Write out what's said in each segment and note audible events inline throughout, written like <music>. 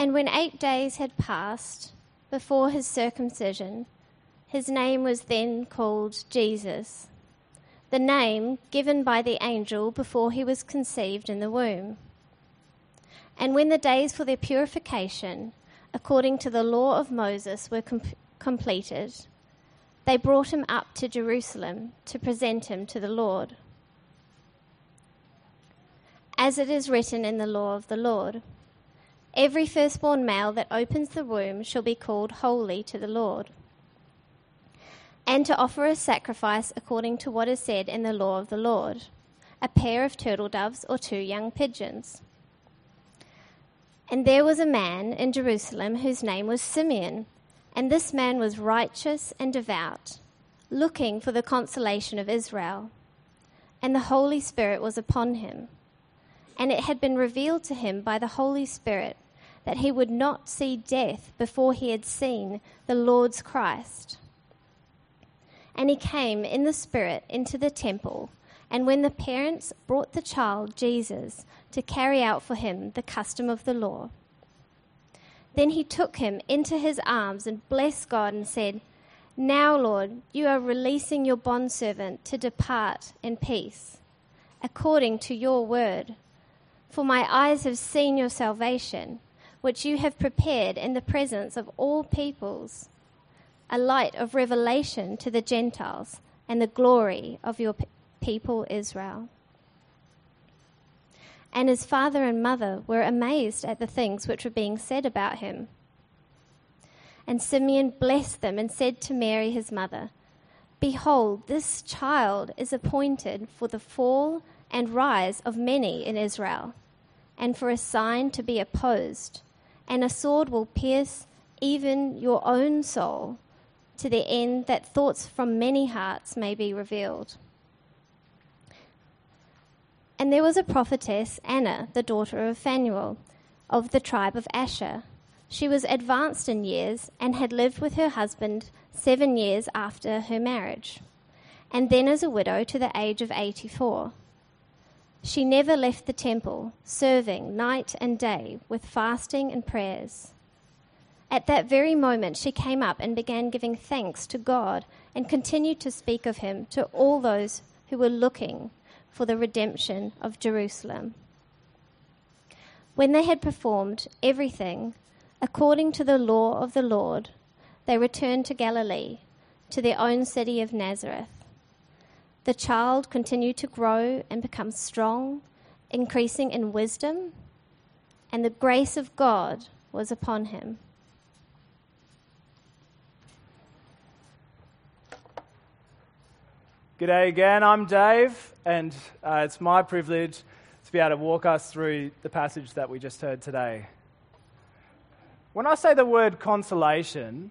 And when eight days had passed before his circumcision, his name was then called Jesus, the name given by the angel before he was conceived in the womb. And when the days for their purification, according to the law of Moses, were com- completed, they brought him up to Jerusalem to present him to the Lord. As it is written in the law of the Lord, every firstborn male that opens the womb shall be called holy to the Lord. And to offer a sacrifice according to what is said in the law of the Lord a pair of turtle doves or two young pigeons. And there was a man in Jerusalem whose name was Simeon and this man was righteous and devout, looking for the consolation of Israel. And the Holy Spirit was upon him. And it had been revealed to him by the Holy Spirit that he would not see death before he had seen the Lord's Christ. And he came in the Spirit into the temple. And when the parents brought the child, Jesus, to carry out for him the custom of the law, then he took him into his arms and blessed God and said, Now, Lord, you are releasing your bondservant to depart in peace, according to your word. For my eyes have seen your salvation, which you have prepared in the presence of all peoples, a light of revelation to the Gentiles and the glory of your people Israel and his father and mother were amazed at the things which were being said about him. And Simeon blessed them and said to Mary his mother, Behold, this child is appointed for the fall and rise of many in Israel, and for a sign to be opposed, and a sword will pierce even your own soul, to the end that thoughts from many hearts may be revealed. And there was a prophetess, Anna, the daughter of Phanuel, of the tribe of Asher. She was advanced in years and had lived with her husband seven years after her marriage, and then as a widow to the age of 84. She never left the temple, serving night and day with fasting and prayers. At that very moment, she came up and began giving thanks to God and continued to speak of him to all those who were looking for the redemption of Jerusalem. When they had performed everything according to the law of the Lord, they returned to Galilee, to their own city of Nazareth. The child continued to grow and become strong, increasing in wisdom, and the grace of God was upon him. G'day again, I'm Dave, and uh, it's my privilege to be able to walk us through the passage that we just heard today. When I say the word consolation,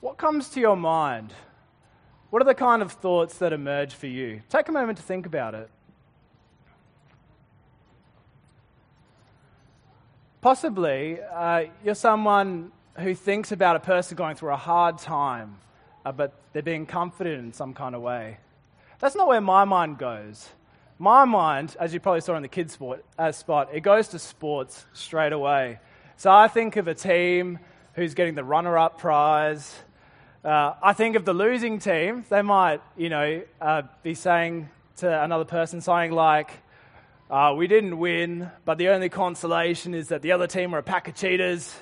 what comes to your mind? What are the kind of thoughts that emerge for you? Take a moment to think about it. Possibly, uh, you're someone who thinks about a person going through a hard time, uh, but they're being comforted in some kind of way. That's not where my mind goes. My mind, as you probably saw in the kids' sport, uh, spot, it goes to sports straight away. So I think of a team who's getting the runner-up prize. Uh, I think of the losing team. They might, you know, uh, be saying to another person something like, uh, "We didn't win, but the only consolation is that the other team were a pack of cheaters."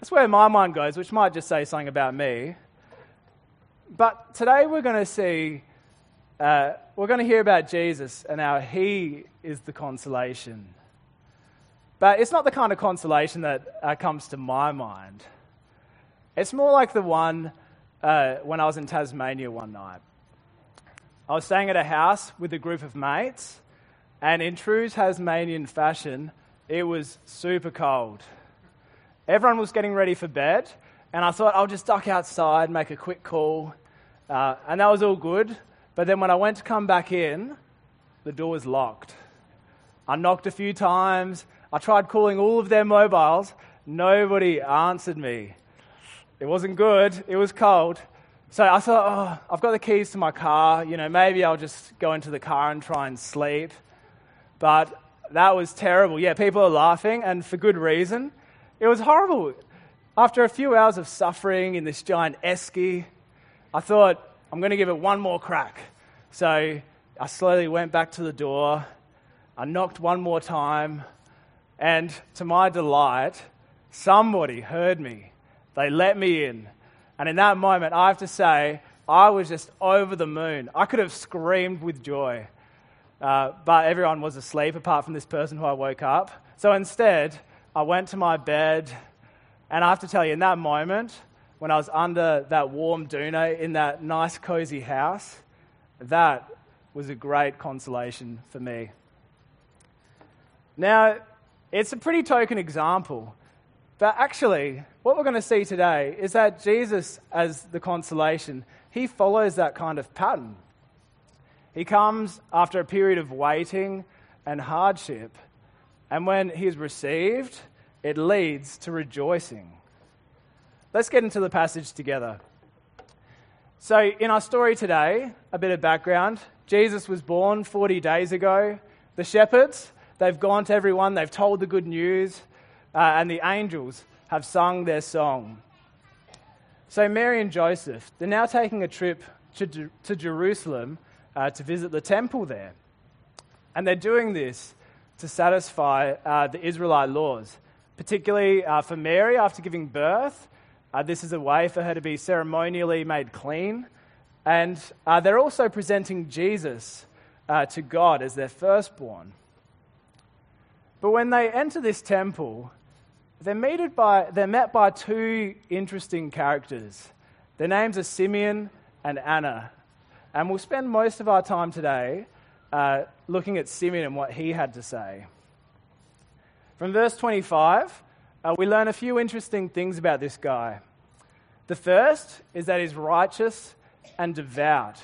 That's where my mind goes, which might just say something about me. But today we're going to see uh, we're going to hear about Jesus and how he is the consolation. But it's not the kind of consolation that uh, comes to my mind. It's more like the one uh, when I was in Tasmania one night. I was staying at a house with a group of mates, and in true Tasmanian fashion, it was super cold. Everyone was getting ready for bed, and I thought I'll just duck outside, make a quick call, uh, and that was all good. But then when I went to come back in, the door was locked. I knocked a few times. I tried calling all of their mobiles. Nobody answered me. It wasn't good. It was cold. So I thought, oh, I've got the keys to my car. You know, maybe I'll just go into the car and try and sleep. But that was terrible. Yeah, people are laughing, and for good reason. It was horrible. After a few hours of suffering in this giant esky, I thought, I'm going to give it one more crack. So I slowly went back to the door. I knocked one more time. And to my delight, somebody heard me. They let me in. And in that moment, I have to say, I was just over the moon. I could have screamed with joy. Uh, but everyone was asleep apart from this person who I woke up. So instead, I went to my bed. And I have to tell you, in that moment, when I was under that warm duvet in that nice, cozy house, that was a great consolation for me. Now, it's a pretty token example, but actually, what we're going to see today is that Jesus, as the consolation, he follows that kind of pattern. He comes after a period of waiting and hardship, and when he is received, it leads to rejoicing. Let's get into the passage together. So, in our story today, a bit of background Jesus was born 40 days ago. The shepherds, they've gone to everyone, they've told the good news, uh, and the angels have sung their song. So, Mary and Joseph, they're now taking a trip to, to Jerusalem uh, to visit the temple there. And they're doing this to satisfy uh, the Israelite laws, particularly uh, for Mary after giving birth. Uh, this is a way for her to be ceremonially made clean. And uh, they're also presenting Jesus uh, to God as their firstborn. But when they enter this temple, they're, met by, they're met by two interesting characters. Their names are Simeon and Anna. And we'll spend most of our time today uh, looking at Simeon and what he had to say. From verse 25, uh, we learn a few interesting things about this guy. The first is that he's righteous and devout.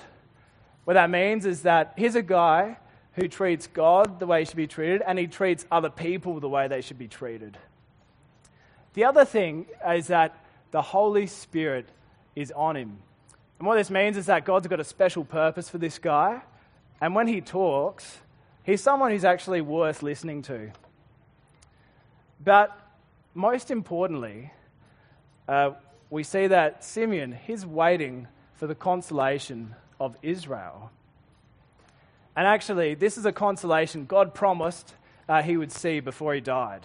What that means is that he's a guy who treats God the way he should be treated, and he treats other people the way they should be treated. The other thing is that the Holy Spirit is on him. And what this means is that God's got a special purpose for this guy, and when he talks, he's someone who's actually worth listening to. But most importantly, uh, we see that Simeon, he's waiting for the consolation of Israel. And actually, this is a consolation God promised uh, he would see before he died.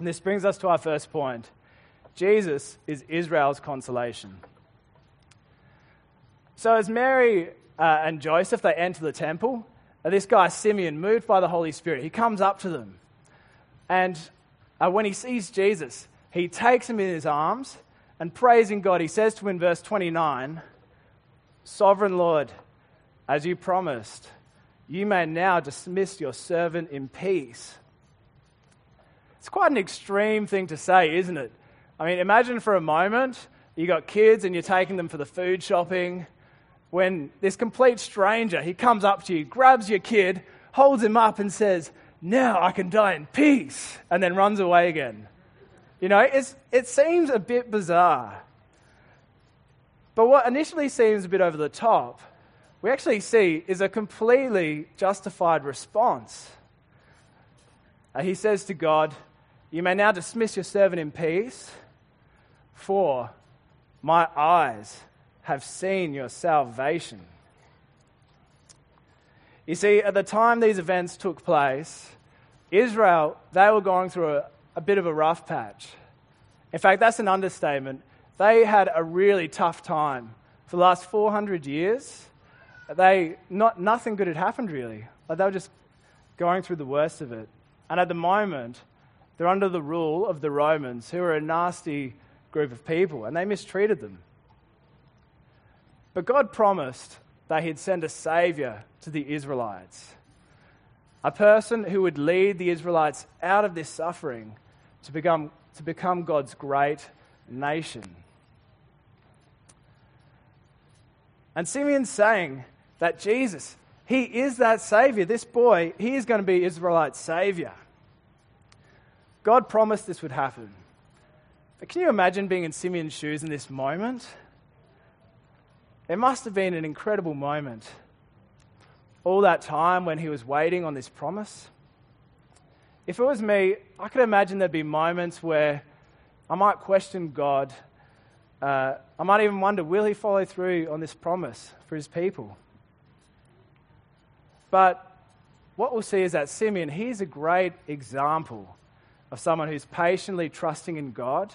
And this brings us to our first point Jesus is Israel's consolation. So, as Mary uh, and Joseph they enter the temple, uh, this guy Simeon, moved by the Holy Spirit, he comes up to them. And uh, when he sees Jesus, he takes him in his arms and praising God, he says to him in verse 29 Sovereign Lord, as you promised, you may now dismiss your servant in peace. It's quite an extreme thing to say, isn't it? I mean, imagine for a moment you got kids and you're taking them for the food shopping. When this complete stranger, he comes up to you, grabs your kid, holds him up, and says, Now I can die in peace, and then runs away again. You know, it seems a bit bizarre. But what initially seems a bit over the top, we actually see is a completely justified response. Uh, he says to God, You may now dismiss your servant in peace, for my eyes have seen your salvation. You see, at the time these events took place, Israel, they were going through a, a bit of a rough patch. In fact, that's an understatement. They had a really tough time. For the last 400 years, they, not, nothing good had happened really. Like they were just going through the worst of it. And at the moment, they're under the rule of the Romans, who are a nasty group of people, and they mistreated them. But God promised that He'd send a Savior to the Israelites a person who would lead the Israelites out of this suffering to become, to become God's great nation. And Simeon's saying that Jesus, he is that Savior. This boy, he is going to be Israelite Savior. God promised this would happen. But can you imagine being in Simeon's shoes in this moment? It must have been an incredible moment all that time when he was waiting on this promise. If it was me, I could imagine there'd be moments where I might question God. Uh, I might even wonder will he follow through on this promise for his people? But what we'll see is that Simeon, he's a great example of someone who's patiently trusting in God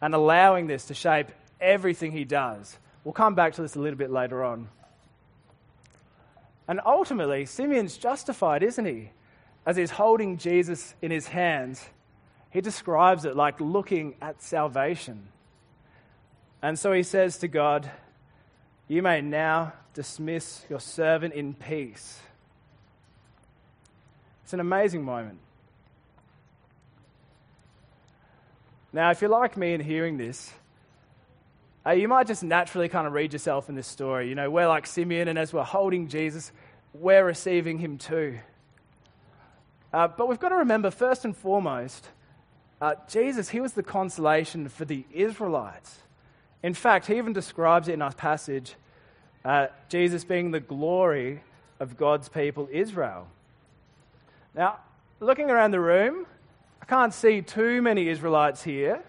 and allowing this to shape everything he does. We'll come back to this a little bit later on. And ultimately, Simeon's justified, isn't he? As he's holding Jesus in his hands, he describes it like looking at salvation. And so he says to God, You may now dismiss your servant in peace. It's an amazing moment. Now, if you're like me and hearing this, uh, you might just naturally kind of read yourself in this story. You know, we're like Simeon, and as we're holding Jesus, we're receiving him too. Uh, but we've got to remember, first and foremost, uh, Jesus, he was the consolation for the Israelites. In fact, he even describes it in our passage uh, Jesus being the glory of God's people, Israel. Now, looking around the room, I can't see too many Israelites here.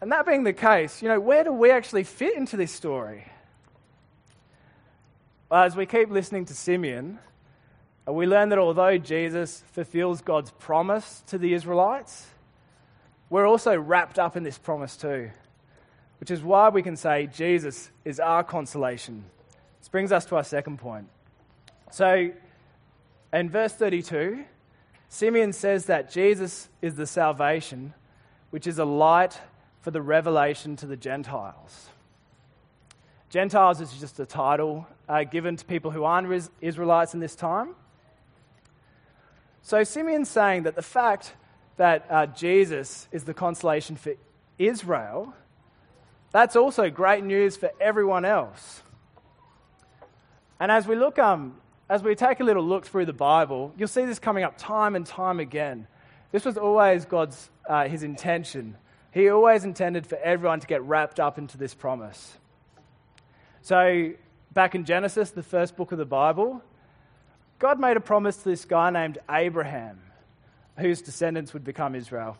And that being the case, you know, where do we actually fit into this story? Well, as we keep listening to Simeon, uh, we learn that although Jesus fulfills God's promise to the Israelites, we're also wrapped up in this promise too, which is why we can say Jesus is our consolation. This brings us to our second point. So, in verse 32, Simeon says that Jesus is the salvation, which is a light for the revelation to the Gentiles. Gentiles is just a title uh, given to people who aren't Israelites in this time. So Simeon's saying that the fact that uh, Jesus is the consolation for Israel, that's also great news for everyone else. And as we look um, as we take a little look through the Bible, you'll see this coming up time and time again. This was always God's uh, his intention. He always intended for everyone to get wrapped up into this promise. So, back in Genesis, the first book of the Bible, God made a promise to this guy named Abraham, whose descendants would become Israel.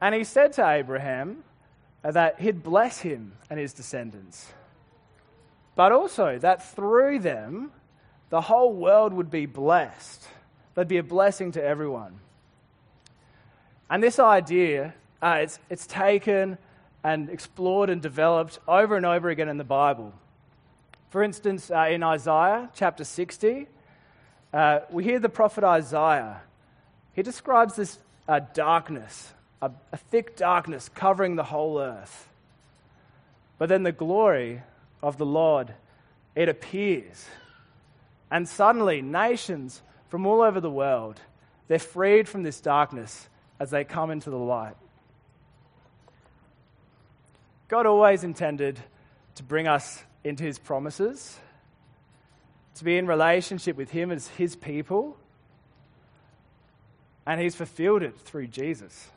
And he said to Abraham that he'd bless him and his descendants but also that through them, the whole world would be blessed. They'd be a blessing to everyone. And this idea, uh, it's, it's taken and explored and developed over and over again in the Bible. For instance, uh, in Isaiah chapter 60, uh, we hear the prophet Isaiah. He describes this uh, darkness, a, a thick darkness covering the whole earth. But then the glory of the Lord, it appears. And suddenly, nations from all over the world, they're freed from this darkness as they come into the light. God always intended to bring us into his promises, to be in relationship with him as his people, and he's fulfilled it through Jesus.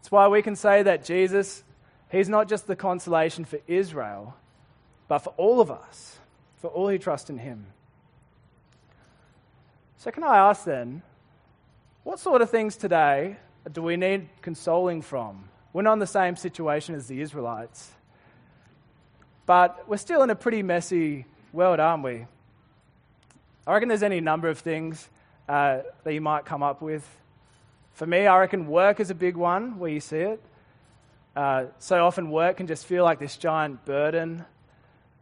It's why we can say that Jesus He's not just the consolation for Israel, but for all of us, for all who trust in Him. So, can I ask then, what sort of things today do we need consoling from? We're not in the same situation as the Israelites, but we're still in a pretty messy world, aren't we? I reckon there's any number of things uh, that you might come up with. For me, I reckon work is a big one where you see it. Uh, so often, work can just feel like this giant burden.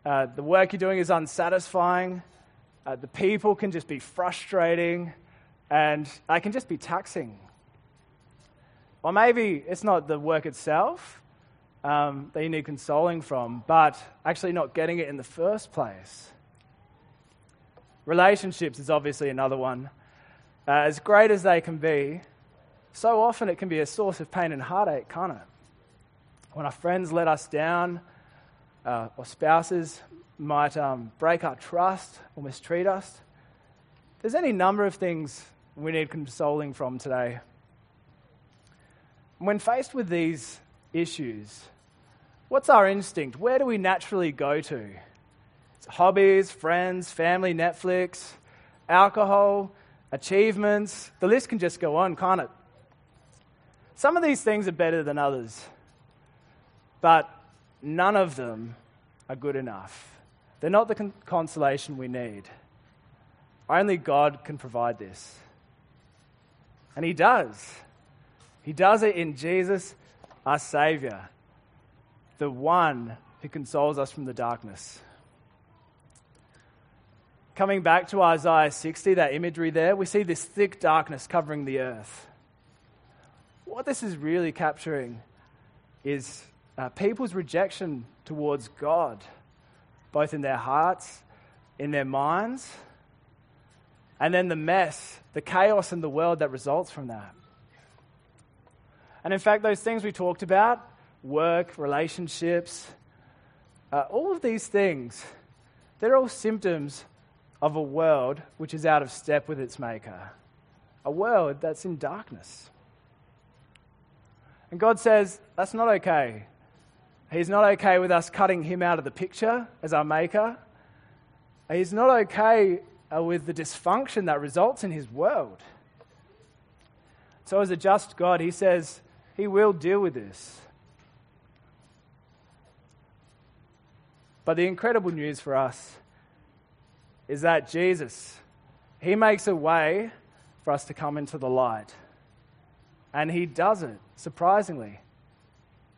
Uh, the work you're doing is unsatisfying. Uh, the people can just be frustrating, and they can just be taxing. Or maybe it's not the work itself um, that you need consoling from, but actually not getting it in the first place. Relationships is obviously another one. Uh, as great as they can be, so often it can be a source of pain and heartache, can't it? When our friends let us down, uh, or spouses might um, break our trust or mistreat us. There's any number of things we need consoling from today. When faced with these issues, what's our instinct? Where do we naturally go to? It's hobbies, friends, family, Netflix, alcohol, achievements. The list can just go on, can't it? some of these things are better than others, but none of them are good enough. They're not the con- consolation we need. Only God can provide this. And He does. He does it in Jesus, our Savior, the one who consoles us from the darkness. Coming back to Isaiah 60, that imagery there, we see this thick darkness covering the earth. What this is really capturing is uh, people's rejection towards God, both in their hearts, in their minds, and then the mess, the chaos in the world that results from that. And in fact, those things we talked about work, relationships, uh, all of these things, they're all symptoms of a world which is out of step with its maker, a world that's in darkness. And God says, that's not okay. He's not okay with us cutting him out of the picture as our maker. He's not okay uh, with the dysfunction that results in his world. So, as a just God, he says he will deal with this. But the incredible news for us is that Jesus, He makes a way for us to come into the light. And He does it, surprisingly,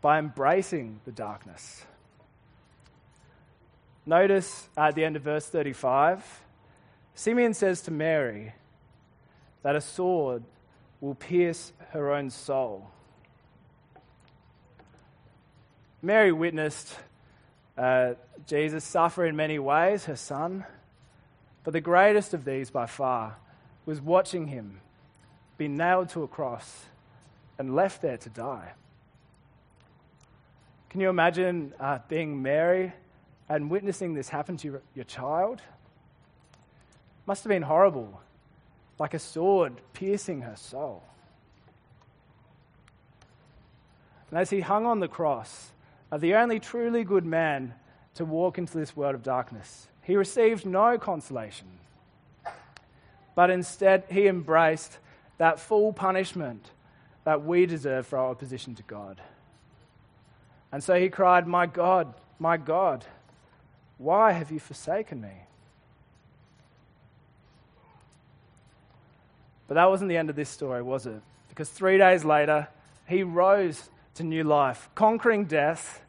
by embracing the darkness. Notice at the end of verse 35, Simeon says to Mary that a sword will pierce her own soul. Mary witnessed uh, Jesus suffer in many ways, her son. But the greatest of these, by far, was watching him be nailed to a cross and left there to die. Can you imagine uh, being Mary and witnessing this happen to your, your child? Must have been horrible, like a sword piercing her soul. And as he hung on the cross, uh, the only truly good man to walk into this world of darkness, he received no consolation, but instead he embraced that full punishment that we deserve for our opposition to God. And so he cried, My God, my God, why have you forsaken me? But that wasn't the end of this story, was it? Because three days later, he rose to new life, conquering death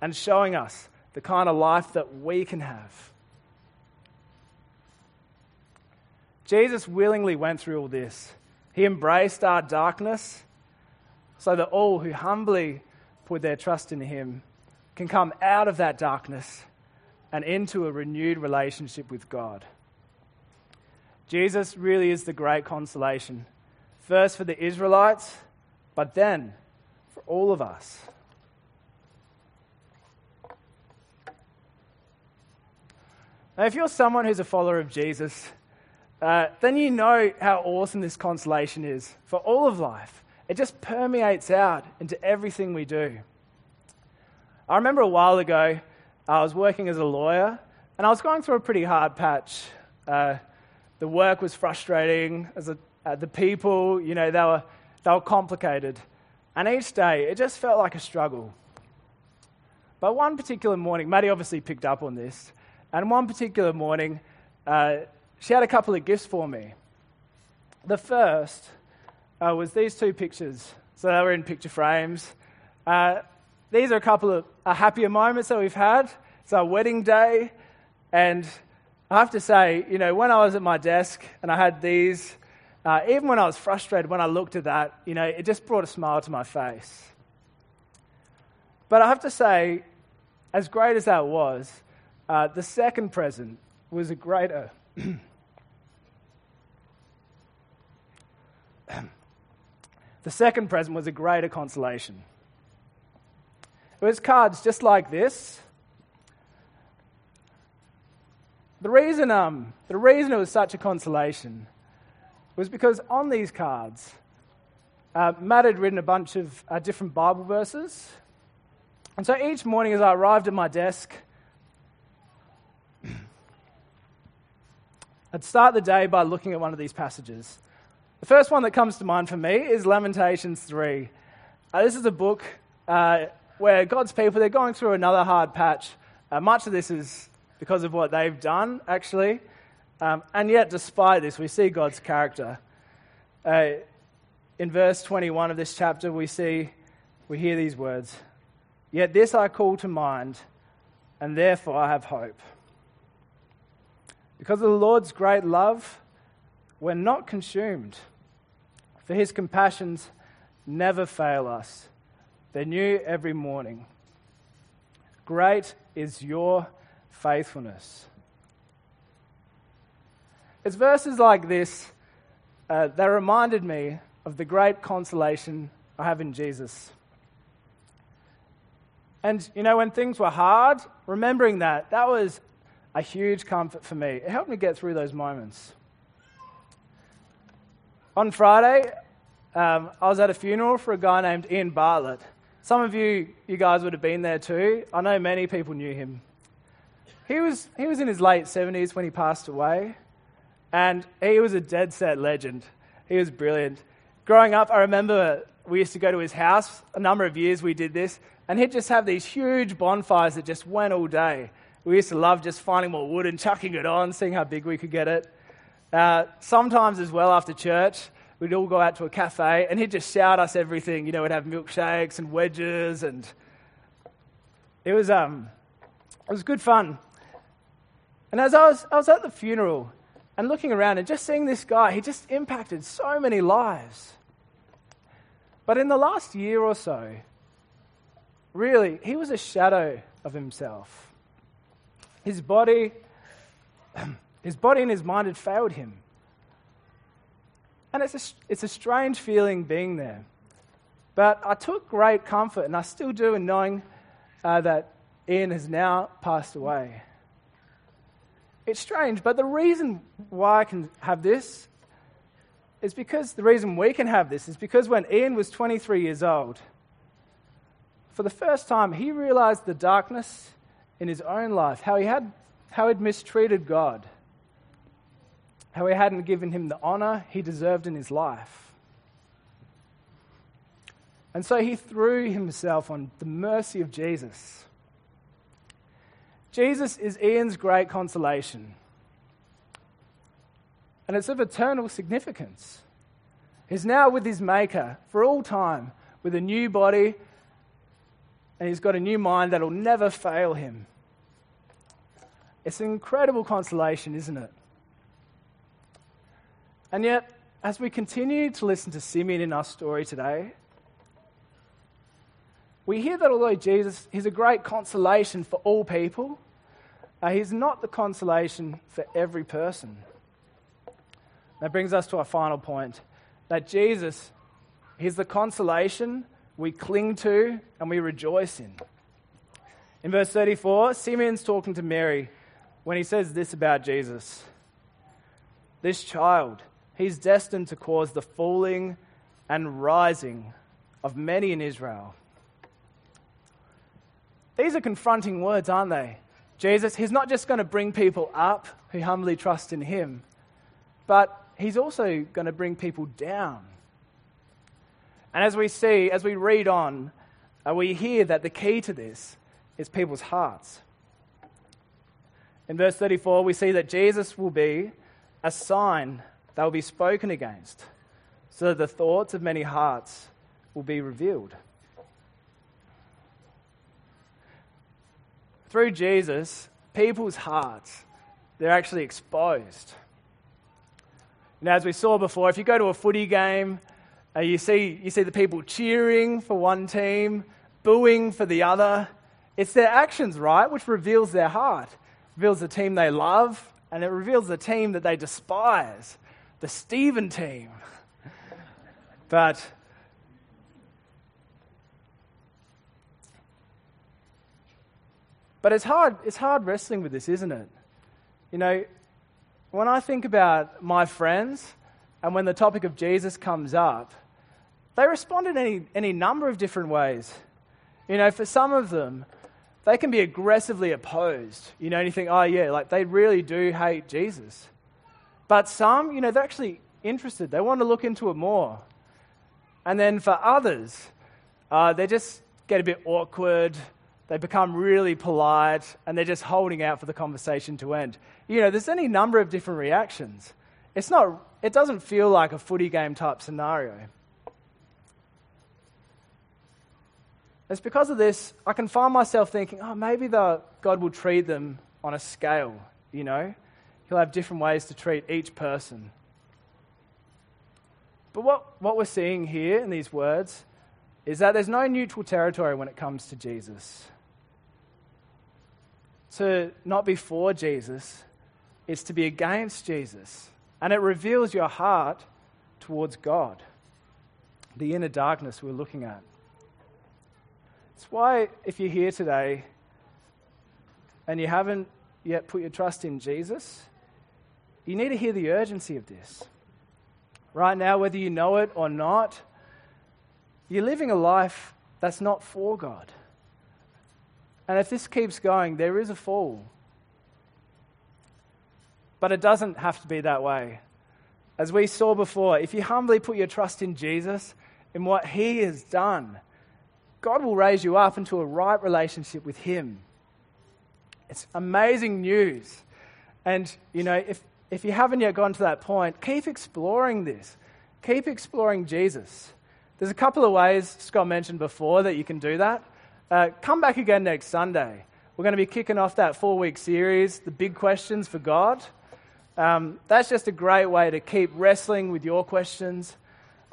and showing us the kind of life that we can have. Jesus willingly went through all this. He embraced our darkness so that all who humbly put their trust in Him can come out of that darkness and into a renewed relationship with God. Jesus really is the great consolation, first for the Israelites, but then for all of us. Now, if you're someone who's a follower of Jesus, uh, then you know how awesome this consolation is for all of life. It just permeates out into everything we do. I remember a while ago, I was working as a lawyer and I was going through a pretty hard patch. Uh, the work was frustrating, as a, uh, the people, you know, they were, they were complicated. And each day, it just felt like a struggle. But one particular morning, Maddie obviously picked up on this, and one particular morning, uh, she had a couple of gifts for me. The first uh, was these two pictures. So they were in picture frames. Uh, these are a couple of uh, happier moments that we've had. It's our wedding day. And I have to say, you know, when I was at my desk and I had these, uh, even when I was frustrated, when I looked at that, you know, it just brought a smile to my face. But I have to say, as great as that was, uh, the second present was a greater. <clears throat> the second present was a greater consolation. It was cards just like this. The reason, um, the reason it was such a consolation was because on these cards, uh, Matt had written a bunch of uh, different Bible verses. And so each morning as I arrived at my desk, <clears throat> I'd start the day by looking at one of these passages. The first one that comes to mind for me is Lamentations 3. Uh, this is a book uh, where God's people, they're going through another hard patch. Uh, much of this is because of what they've done, actually. Um, and yet, despite this, we see God's character. Uh, in verse 21 of this chapter, we see, we hear these words Yet this I call to mind, and therefore I have hope. Because of the Lord's great love, we're not consumed, for his compassions never fail us. They're new every morning. Great is your faithfulness. It's verses like this uh, that reminded me of the great consolation I have in Jesus. And, you know, when things were hard, remembering that, that was a huge comfort for me. It helped me get through those moments. On Friday, um, I was at a funeral for a guy named Ian Bartlett. Some of you, you guys would have been there too. I know many people knew him. He was, he was in his late 70s when he passed away, and he was a dead set legend. He was brilliant. Growing up, I remember we used to go to his house. A number of years we did this, and he'd just have these huge bonfires that just went all day. We used to love just finding more wood and chucking it on, seeing how big we could get it. Uh, sometimes, as well, after church, we'd all go out to a cafe and he'd just shout us everything. You know, we'd have milkshakes and wedges, and it was, um, it was good fun. And as I was, I was at the funeral and looking around and just seeing this guy, he just impacted so many lives. But in the last year or so, really, he was a shadow of himself. His body, <clears throat> his body and his mind had failed him. And it's a, it's a strange feeling being there. But I took great comfort, and I still do, in knowing uh, that Ian has now passed away. It's strange, but the reason why I can have this is because the reason we can have this is because when Ian was 23 years old, for the first time, he realized the darkness in his own life, how he had how he'd mistreated God, how he hadn't given him the honor he deserved in his life. And so he threw himself on the mercy of Jesus. Jesus is Ian's great consolation. And it's of eternal significance. He's now with his Maker for all time, with a new body, and he's got a new mind that'll never fail him. It's an incredible consolation, isn't it? And yet, as we continue to listen to Simeon in our story today, we hear that although Jesus is a great consolation for all people, uh, he's not the consolation for every person. That brings us to our final point that Jesus, is the consolation we cling to and we rejoice in. In verse 34, Simeon's talking to Mary when he says this about Jesus This child, he's destined to cause the falling and rising of many in Israel. These are confronting words, aren't they? Jesus, he's not just going to bring people up who humbly trust in him, but he's also going to bring people down. And as we see, as we read on, uh, we hear that the key to this is people's hearts. In verse 34, we see that Jesus will be a sign that will be spoken against, so that the thoughts of many hearts will be revealed. through Jesus, people's hearts, they're actually exposed. And as we saw before, if you go to a footy game, uh, you, see, you see the people cheering for one team, booing for the other. It's their actions, right, which reveals their heart, reveals the team they love, and it reveals the team that they despise, the Stephen team. but But it's hard, it's hard wrestling with this, isn't it? You know, when I think about my friends and when the topic of Jesus comes up, they respond in any, any number of different ways. You know, for some of them, they can be aggressively opposed. You know, and you think, oh, yeah, like they really do hate Jesus. But some, you know, they're actually interested. They want to look into it more. And then for others, uh, they just get a bit awkward, they become really polite, and they're just holding out for the conversation to end. You know, there's any number of different reactions. It's not, it doesn't feel like a footy game type scenario. It's because of this, I can find myself thinking, oh, maybe the, God will treat them on a scale, you know? He'll have different ways to treat each person. But what, what we're seeing here in these words is that there's no neutral territory when it comes to Jesus. To not be for Jesus is to be against Jesus. And it reveals your heart towards God, the inner darkness we're looking at. It's why, if you're here today and you haven't yet put your trust in Jesus, you need to hear the urgency of this. Right now, whether you know it or not, you're living a life that's not for God. And if this keeps going, there is a fall. But it doesn't have to be that way. As we saw before, if you humbly put your trust in Jesus, in what He has done, God will raise you up into a right relationship with Him. It's amazing news. And, you know, if, if you haven't yet gone to that point, keep exploring this. Keep exploring Jesus. There's a couple of ways Scott mentioned before that you can do that. Uh, come back again next Sunday. We're going to be kicking off that four week series, The Big Questions for God. Um, that's just a great way to keep wrestling with your questions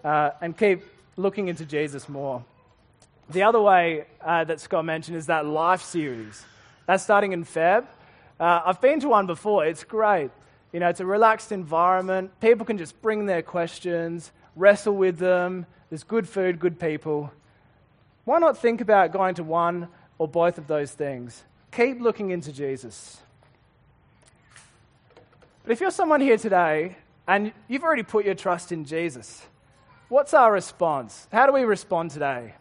uh, and keep looking into Jesus more. The other way uh, that Scott mentioned is that life series. That's starting in Feb. Uh, I've been to one before. It's great. You know, it's a relaxed environment. People can just bring their questions, wrestle with them. There's good food, good people. Why not think about going to one or both of those things? Keep looking into Jesus. But if you're someone here today and you've already put your trust in Jesus, what's our response? How do we respond today?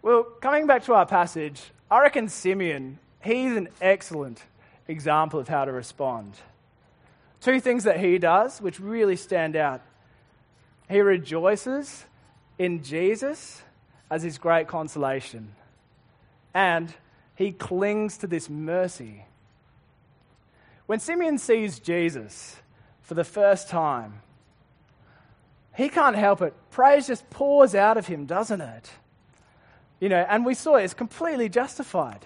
Well, coming back to our passage, I reckon Simeon, he's an excellent example of how to respond. Two things that he does which really stand out. He rejoices in Jesus as his great consolation, and he clings to this mercy. When Simeon sees Jesus for the first time, he can't help it. Praise just pours out of him, doesn't it? You know, and we saw it, it's completely justified.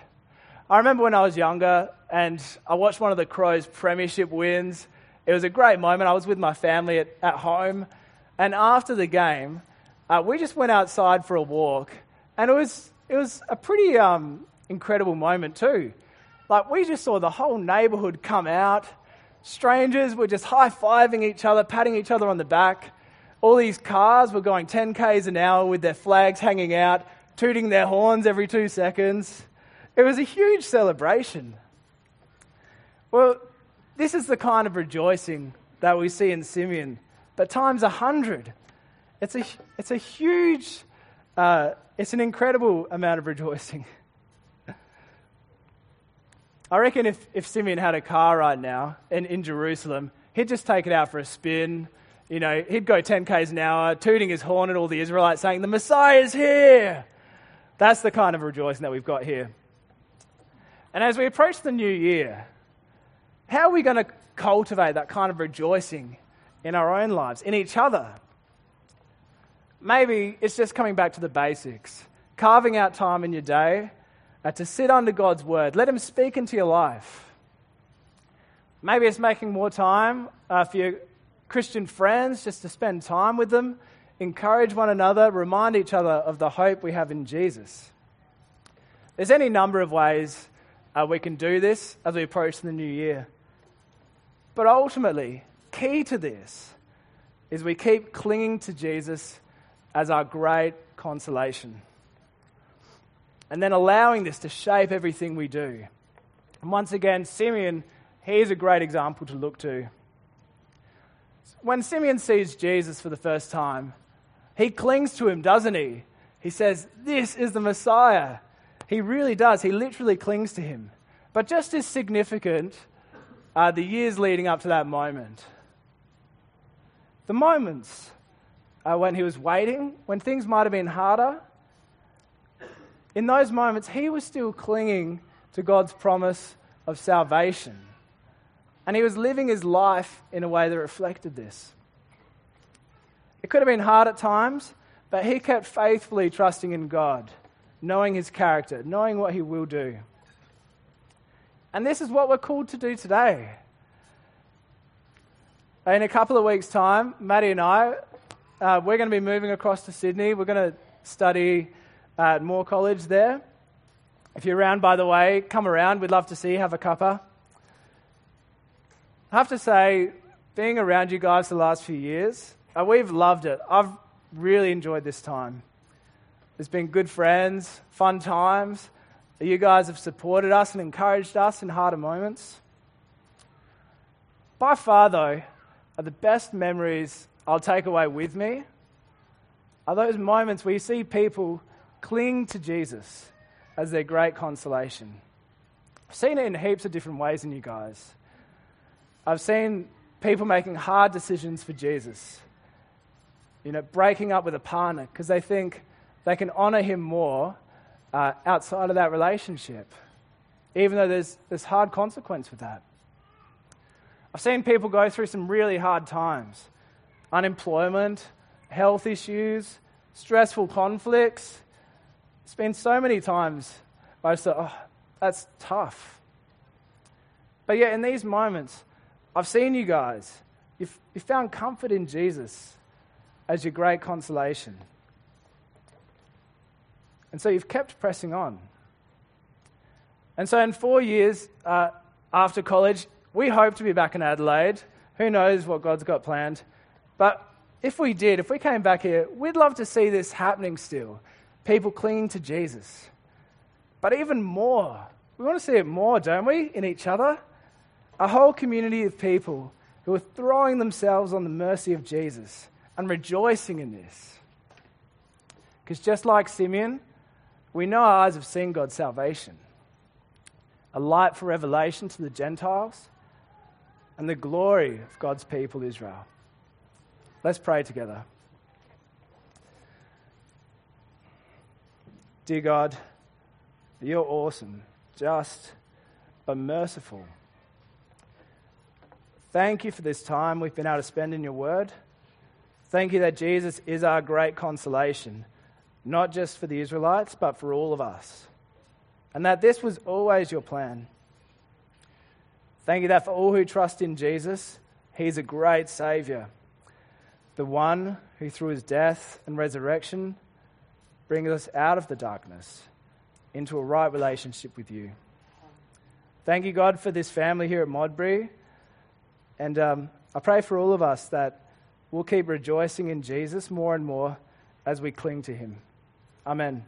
I remember when I was younger and I watched one of the Crows' premiership wins. It was a great moment. I was with my family at, at home. And after the game, uh, we just went outside for a walk. And it was, it was a pretty um, incredible moment, too. Like, we just saw the whole neighborhood come out. Strangers were just high fiving each other, patting each other on the back. All these cars were going 10 Ks an hour with their flags hanging out tooting their horns every two seconds. It was a huge celebration. Well, this is the kind of rejoicing that we see in Simeon, but times a hundred. It's a, it's a huge, uh, it's an incredible amount of rejoicing. I reckon if, if Simeon had a car right now in, in Jerusalem, he'd just take it out for a spin. You know, he'd go 10 k's an hour, tooting his horn at all the Israelites, saying, The Messiah is here. That's the kind of rejoicing that we've got here. And as we approach the new year, how are we going to cultivate that kind of rejoicing in our own lives, in each other? Maybe it's just coming back to the basics, carving out time in your day uh, to sit under God's word. Let Him speak into your life. Maybe it's making more time uh, for your Christian friends just to spend time with them encourage one another, remind each other of the hope we have in Jesus. There's any number of ways uh, we can do this as we approach the new year. But ultimately, key to this is we keep clinging to Jesus as our great consolation. And then allowing this to shape everything we do. And once again, Simeon, he's a great example to look to. When Simeon sees Jesus for the first time, he clings to him, doesn't he? He says, This is the Messiah. He really does. He literally clings to him. But just as significant are the years leading up to that moment. The moments uh, when he was waiting, when things might have been harder, in those moments, he was still clinging to God's promise of salvation. And he was living his life in a way that reflected this. It could have been hard at times, but he kept faithfully trusting in God, knowing his character, knowing what he will do. And this is what we're called to do today. In a couple of weeks' time, Maddie and I, uh, we're going to be moving across to Sydney. We're going to study at Moore College there. If you're around, by the way, come around. We'd love to see you. Have a cuppa. I have to say, being around you guys the last few years, uh, we've loved it. I've really enjoyed this time. There's been good friends, fun times. You guys have supported us and encouraged us in harder moments. By far, though, are the best memories I'll take away with me are those moments where you see people cling to Jesus as their great consolation. I've seen it in heaps of different ways in you guys. I've seen people making hard decisions for Jesus. You know, breaking up with a partner because they think they can honor him more uh, outside of that relationship, even though there's, there's hard consequence with that. I've seen people go through some really hard times unemployment, health issues, stressful conflicts. It's been so many times I just thought, oh, that's tough. But yet, in these moments, I've seen you guys. You've, you've found comfort in Jesus as your great consolation. And so you've kept pressing on. And so, in four years uh, after college, we hope to be back in Adelaide. Who knows what God's got planned? But if we did, if we came back here, we'd love to see this happening still. People clinging to Jesus. But even more, we want to see it more, don't we, in each other? A whole community of people who are throwing themselves on the mercy of Jesus and rejoicing in this. Because just like Simeon, we know our eyes have seen God's salvation a light for revelation to the Gentiles, and the glory of God's people, Israel. Let's pray together. Dear God, you're awesome, just, but merciful. Thank you for this time we've been able to spend in your word. Thank you that Jesus is our great consolation, not just for the Israelites, but for all of us. And that this was always your plan. Thank you that for all who trust in Jesus, He's a great Savior, the one who through His death and resurrection brings us out of the darkness into a right relationship with you. Thank you, God, for this family here at Modbury. And um, I pray for all of us that we'll keep rejoicing in Jesus more and more as we cling to Him. Amen.